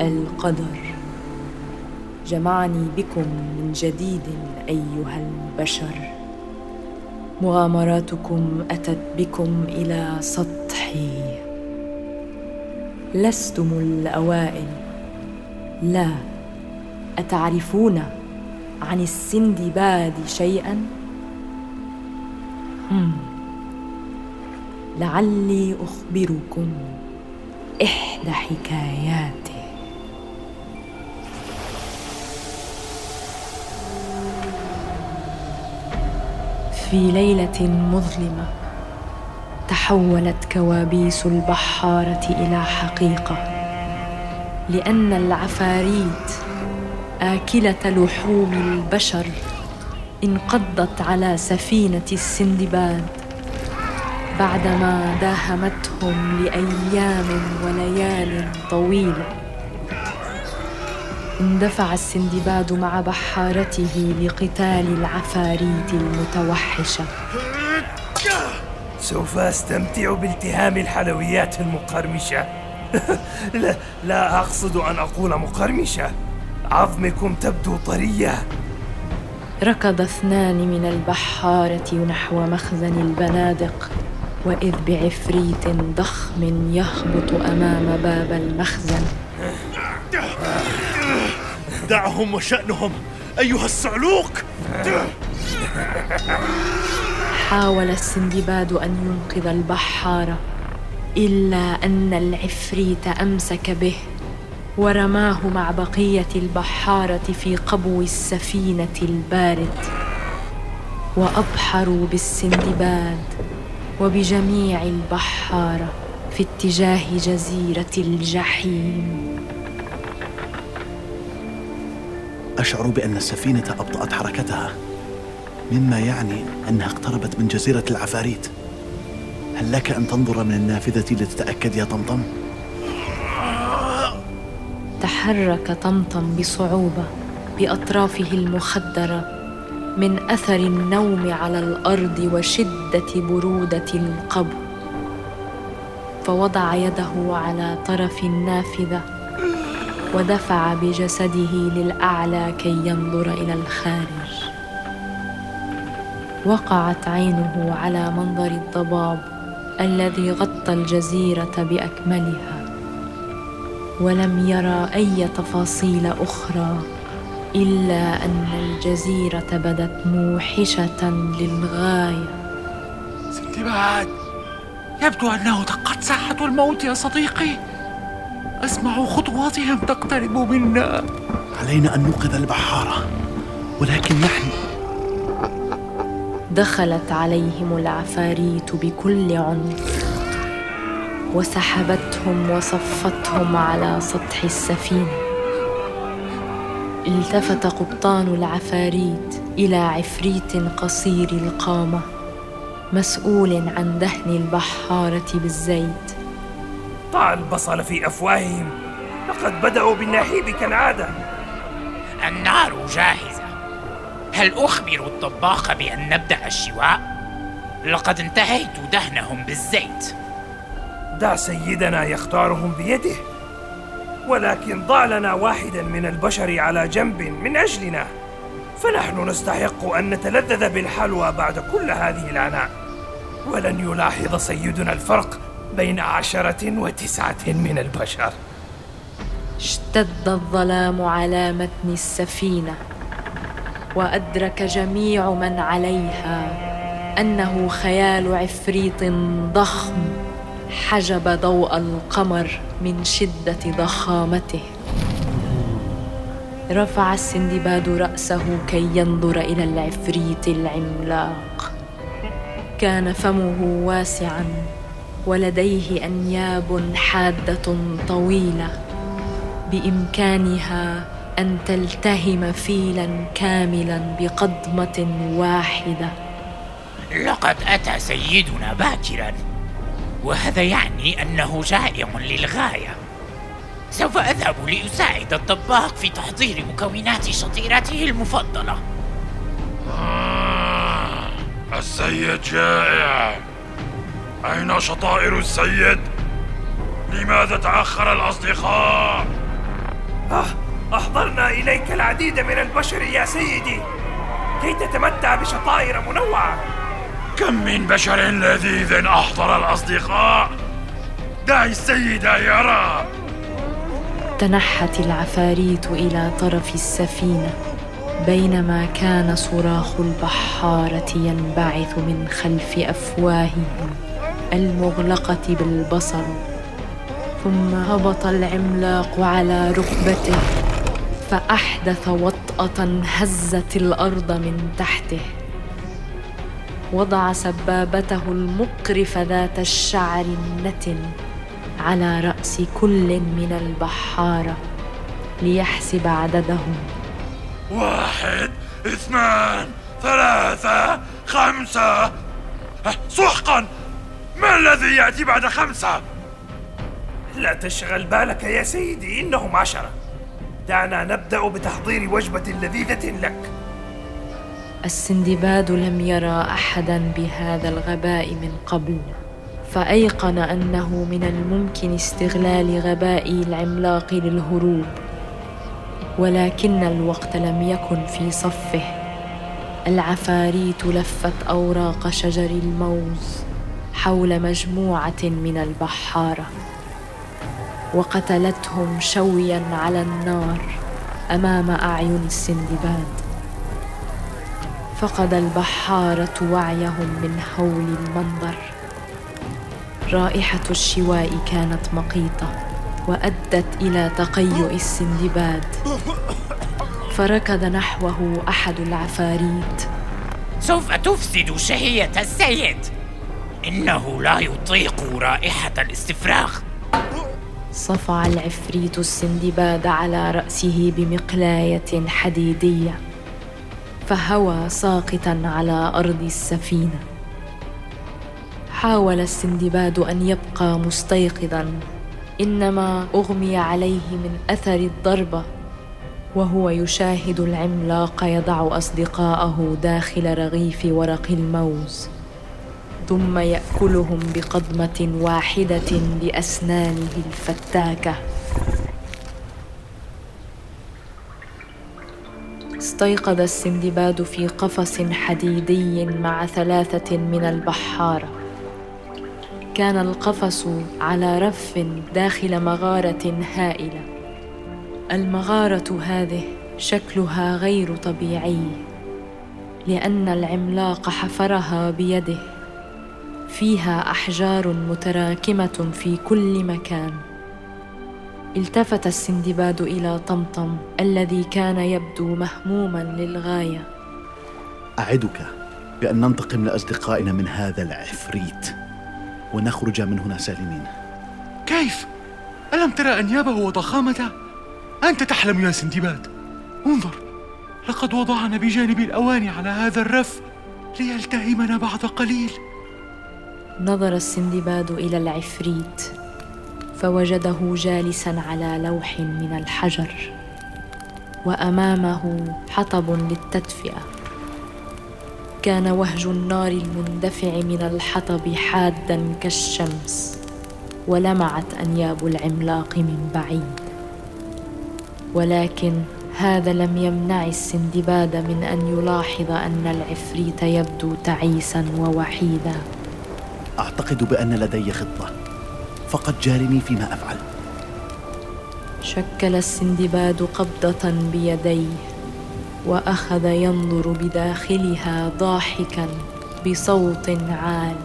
القدر. جمعني بكم من جديد أيها البشر. مغامراتكم أتت بكم إلى سطحي. لستم الأوائل. لا أتعرفون عن السندباد شيئا؟ هم. لعلي أخبركم إحدى حكاياته في ليلة مظلمة تحولت كوابيس البحارة إلى حقيقة لأن العفاريت آكلة لحوم البشر انقضت على سفينة السندباد بعدما داهمتهم لأيام وليال طويلة. اندفع السندباد مع بحارته لقتال العفاريت المتوحشة. سوف أستمتع بالتهام الحلويات المقرمشة. لا لا أقصد أن أقول مقرمشة. عظمكم تبدو طرية. ركض اثنان من البحارة نحو مخزن البنادق وإذ بعفريت ضخم يهبط أمام باب المخزن. دعهم وشأنهم. أيها الصعلوك حاول السندباد أن ينقذ البحاره إلا أن العفريت أمسك به ورماه مع بقية البحارة في قبو السفينة البارد. وأبحروا بالسندباد وبجميع البحاره في اتجاه جزيرة الجحيم. أشعر بأن السفينة أبطأت حركتها مما يعني أنها اقتربت من جزيرة العفاريت. هل لك أن تنظر من النافذة لتتأكد يا طمطم؟ تحرك طمطم بصعوبة بأطرافه المخدرة من أثر النوم على الأرض وشدة برودة القبر. فوضع يده على طرف النافذة ودفع بجسده للأعلى كي ينظر إلى الخارج. وقعت عينه على منظر الضباب الذي غطى الجزيرة بأكملها ولم يرى أي تفاصيل أخرى إلا أن الجزيرة بدت موحشة للغاية. سندباد يبدو أنه دقت ساعه الموت يا صديقي. أسمع خطواتهم تقترب منا. علينا أن ننقذ البحاره ولكن نحن. دخلت عليهم العفاريت بكل عنف. وسحبتهم وصفتهم على سطح السفينة. التفت قبطان العفاريت إلى عفريت قصير القامة مسؤول عن دهن البحارة بالزيت. ضع البصل في أفواههم. لقد بدأوا بالنحيب كالعادة. النار جاهزة. هل أخبر الطباخ بأن نبدأ الشواء؟ لقد انتهيت دهنهم بالزيت. دع سيدنا يختارهم بيده. ولكن ضع لنا واحدا من البشر على جنب من أجلنا. فنحن نستحق أن نتلذذ بالحلوى بعد كل هذه العناء ولن يلاحظ سيدنا الفرق. بين عشرة وتسعة من البشر. اشتد الظلام على متن السفينة وأدرك جميع من عليها أنه خيال عفريت ضخم حجب ضوء القمر من شدة ضخامته. رفع السندباد رأسه كي ينظر إلى العفريت العملاق. كان فمه واسعا. ولديه أنياب حادة طويلة بإمكانها أن تلتهم فيلا كاملا بقضمه واحدة. لقد أتى سيدنا باكرا وهذا يعني أنه جائع للغاية. سوف أذهب لأساعد الطباخ في تحضير مكونات شطيرته المفضلة. آه، السيد جائع. أين شطائر السيد؟ لماذا تأخر الأصدقاء؟ آه أحضرنا إليك العديد من البشر يا سيدي. كي تتمتع بشطائر منوعة. كم من بشر لذيذ أحضر الأصدقاء؟ دعي السيد يرى تنحت العفاريت إلى طرف السفينة بينما كان صراخ البحارة ينبعث من خلف أفواههم. المغلقة بالبصر ثم هبط العملاق على ركبته فأحدث وطأة هزت الأرض من تحته. وضع سبابته المقرفه ذات الشعر النتن على رأس كل من البحاره ليحسب عددهم. واحد اثنان ثلاثة خمسة. سحقا ما الذي يأتي بعد خمسة؟ لا تشغل بالك يا سيدي إنهم عشرة. دعنا نبدأ بتحضير وجبة لذيذة لك. السندباد لم يرى أحدا بهذا الغباء من قبل فأيقن أنه من الممكن استغلال غباء العملاق للهروب. ولكن الوقت لم يكن في صفه. العفاريت لفت أوراق شجر الموز. حول مجموعة من البحاره وقتلتهم شويا على النار أمام أعين السندباد. فقد البحاره وعيهم من هول المنظر. رائحة الشواء كانت مقيتة وأدت إلى تقيؤ السندباد. فركض نحوه أحد العفاريت. سوف تفسد شهية السيد. إنه لا يطيق رائحة الاستفراغ. صفع العفريت السندباد على رأسه بمقلاية حديدية فهوى ساقطا على أرض السفينة. حاول السندباد أن يبقى مستيقظا إنما أغمي عليه من أثر الضربة وهو يشاهد العملاق يضع أصدقاءه داخل رغيف ورق الموز. ثم يأكلهم بقضمة واحدة بأسنانه الفتاكة. استيقظ السندباد في قفص حديدي مع ثلاثة من البحاره كان القفص على رف داخل مغارة هائلة. المغارة هذه شكلها غير طبيعي لأن العملاق حفرها بيده. فيها أحجار متراكمة في كل مكان. التفت السندباد إلى طمطم الذي كان يبدو مهموما للغاية. أعدك بأن ننتقم لأصدقائنا من هذا العفريت ونخرج من هنا سالمين. كيف؟ ألم ترى أنيابه وضخامته؟ أنت تحلم يا سندباد. انظر لقد وضعنا بجانب الأواني على هذا الرف ليلتهمنا بعد قليل. نظر السندباد إلى العفريت فوجده جالسا على لوح من الحجر وأمامه حطب للتدفئة. كان وهج النار المندفع من الحطب حادا كالشمس ولمعت أنياب العملاق من بعيد. ولكن هذا لم يمنع السندباد من أن يلاحظ أن العفريت يبدو تعيسا ووحيدا. أعتقد بأن لدي خطة. فقد جارني فيما أفعل. شكل السندباد قبضة بيديه وأخذ ينظر بداخلها ضاحكا بصوت عال.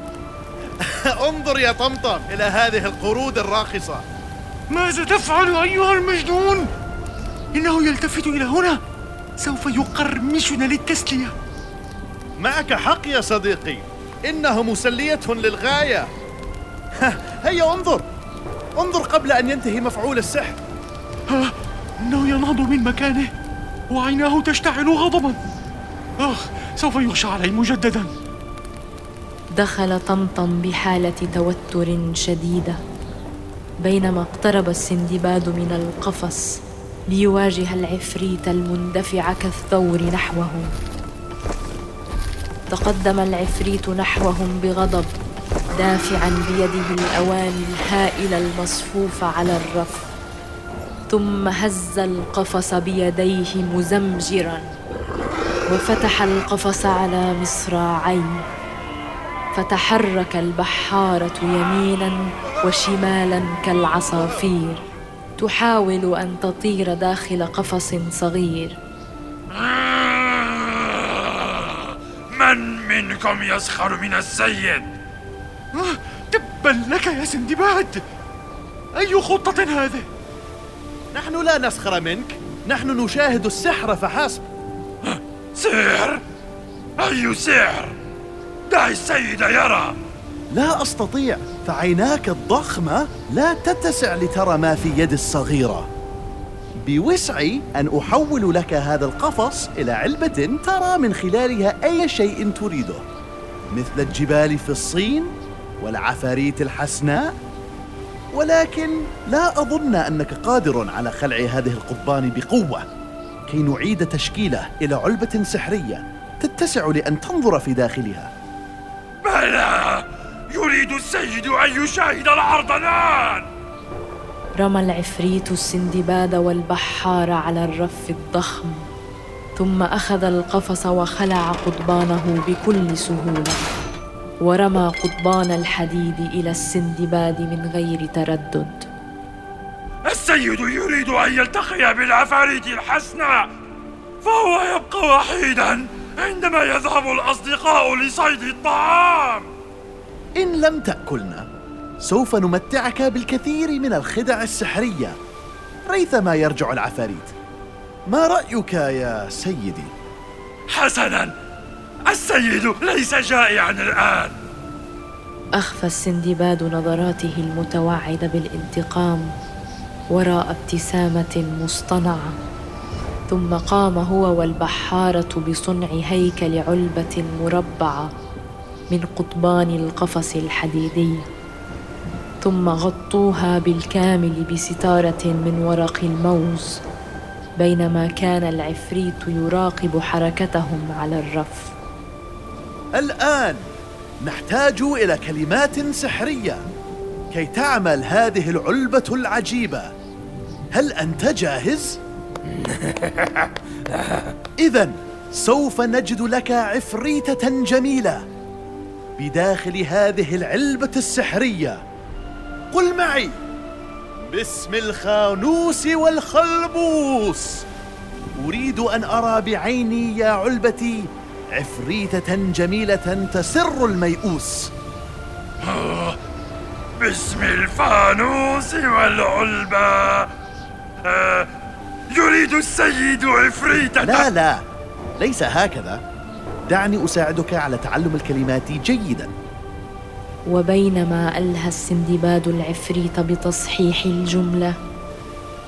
انظر يا طمطم إلى هذه القرود الراقصة. ماذا تفعل أيها المجنون؟ إنه يلتفت إلى هنا. سوف يقرمشنا للتسلية. معك حق يا صديقي. إنه مسلية للغاية. هيا انظر. انظر قبل أن ينتهي مفعول السحر. إنه ينهض من مكانه وعيناه تشتعل غضبا. آخ سوف يغشى علي مجددا. دخل طمطم بحالة توتر شديدة بينما اقترب السندباد من القفص ليواجه العفريت المندفع كالثور نحوه. تقدم العفريت نحوهم بغضب دافعا بيده الاواني الهائله المصفوفه على الرف. ثم هز القفص بيديه مزمجرا وفتح القفص على مصراعيه فتحرك البحارة يمينا وشمالا كالعصافير. تحاول أن تطير داخل قفص صغير. من منكم يسخر من السيد آه، تبا لك يا سندباد. أي خطة هذه؟ نحن لا نسخر منك. نحن نشاهد السحر فحسب. سحر؟ أي سحر؟ دع السيد يرى. لا أستطيع فعيناك الضخمة لا تتسع لترى ما في يد الصغيرة. بوسعي أن أحول لك هذا القفص إلى علبة ترى من خلالها أي شيء تريده مثل الجبال في الصين والعفاريت الحسناء. ولكن لا أظن أنك قادر على خلع هذه القضبان بقوة كي نعيد تشكيلة إلى علبة سحرية تتسع لأن تنظر في داخلها. بلى! يريد السيد أن يشاهد العرض الآن! رمى العفريت السندباد والبحار على الرف الضخم ثم أخذ القفص وخلع قضبانه بكل سهولة ورمى قضبان الحديد إلى السندباد من غير تردد. السيد يريد أن يلتقي بالعفاريت الحسناء فهو يبقى وحيدا عندما يذهب الأصدقاء لصيد الطعام. إن لم تأكلنا سوف نمتعك بالكثير من الخدع السحرية. ريثما يرجع العفاريت. ما رأيك يا سيدي؟ حسنا! السيد ليس جائعا الآن. أخفى السندباد نظراته المتوعده بالانتقام وراء ابتسامة مصطنعة. ثم قام هو والبحارة بصنع هيكل علبة مربعة من قضبان القفص الحديدي. ثم غطوها بالكامل بستارة من ورق الموز بينما كان العفريت يراقب حركتهم على الرف. الآن نحتاج إلى كلمات سحرية كي تعمل هذه العلبة العجيبة. هل أنت جاهز؟ إذا سوف نجد لك عفريتة جميلة بداخل هذه العلبة السحرية. قل معي. باسم الخانوس والخلبوس. أريد أن أرى بعيني يا علبتي عفريتة جميلة تسر الميؤوس. باسم الفانوس والعلبة. يريد السيد عفريتة. لا لا ليس هكذا. دعني أساعدك على تعلم الكلمات جيدا. وبينما ألهى السندباد العفريت بتصحيح الجملة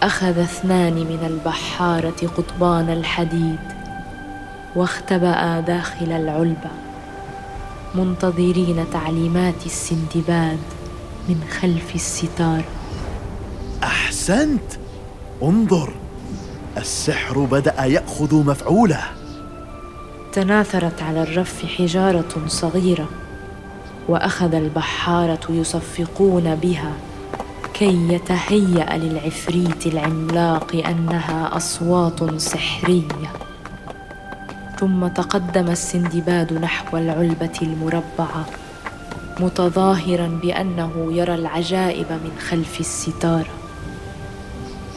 أخذ اثنان من البحارة قضبان الحديد واختبأ داخل العلبة منتظرين تعليمات السندباد من خلف الستار. أحسنت. انظر السحر بدأ يأخذ مفعوله. تناثرت على الرف حجارة صغيرة. وأخذ البحارة يصفقون بها كي يتهيأ للعفريت العملاق أنها أصوات سحرية. ثم تقدم السندباد نحو العلبة المربعة متظاهرا بأنه يرى العجائب من خلف الستاره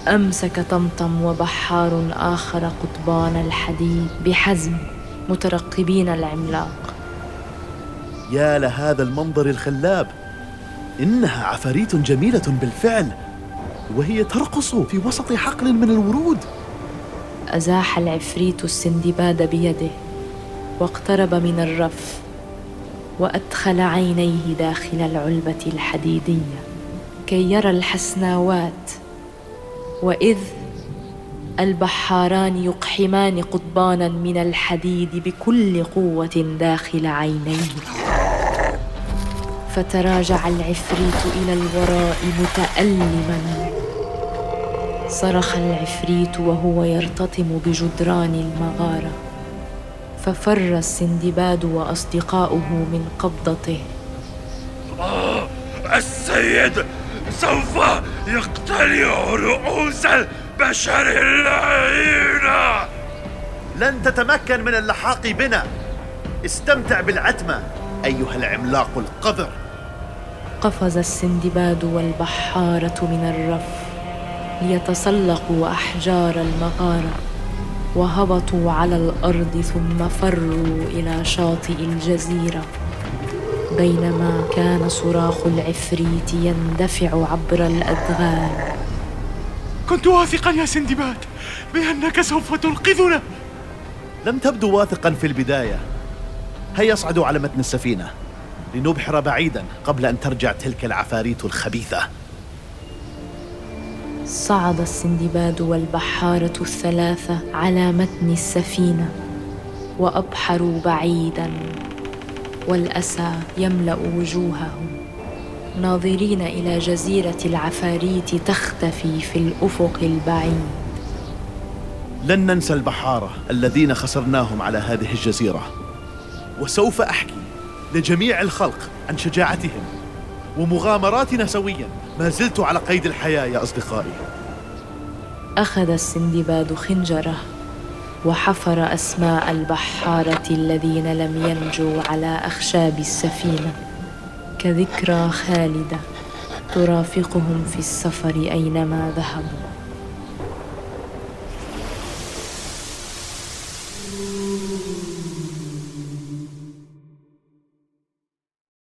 أمسك طمطم وبحار آخر قضبان الحديد بحزم مترقبين العملاق. يا لهذا المنظر الخلاب. إنها عفاريت جميلة بالفعل وهي ترقص في وسط حقل من الورود. أزاح العفريت السندباد بيده واقترب من الرف وأدخل عينيه داخل العلبة الحديدية كي يرى الحسناوات. وإذ البحاران يقحمان قضبانا من الحديد بكل قوة داخل عينيه. فتراجع العفريت إلى الوراء متألما. صرخ العفريت وهو يرتطم بجدران المغارة. ففر السندباد وأصدقاؤه من قبضته. السيد سوف يقتلع رؤوس البشر اللعينة. لن تتمكن من اللحاق بنا. استمتع بالعتمة أيها العملاق القذر. قفز السندباد والبحارة من الرف ليتسلقوا أحجار المغارة وهبطوا على الأرض ثم فروا إلى شاطئ الجزيرة. بينما كان صراخ العفريت يندفع عبر الأدغال كنت واثقا يا سندباد بأنك سوف تنقذنا لم تبدو واثقا في البداية. هيا اصعدوا على متن السفينة لنبحر بعيدا قبل أن ترجع تلك العفاريت الخبيثة. صعد السندباد والبحارة الثلاثة على متن السفينة وأبحروا بعيدا والأسى يملأ وجوههم. ناظرين إلى جزيرة العفاريت تختفي في الأفق البعيد. لن ننسى البحارة الذين خسرناهم على هذه الجزيرة. وسوف أحكي لجميع الخلق عن شجاعتهم ومغامراتنا سويا. ما زلت على قيد الحياة يا أصدقائي. أخذ السندباد خنجرة وحفر أسماء البحارة الذين لم ينجوا على أخشاب السفينة. كذكرى خالدة ترافقهم في السفر أينما ذهبوا.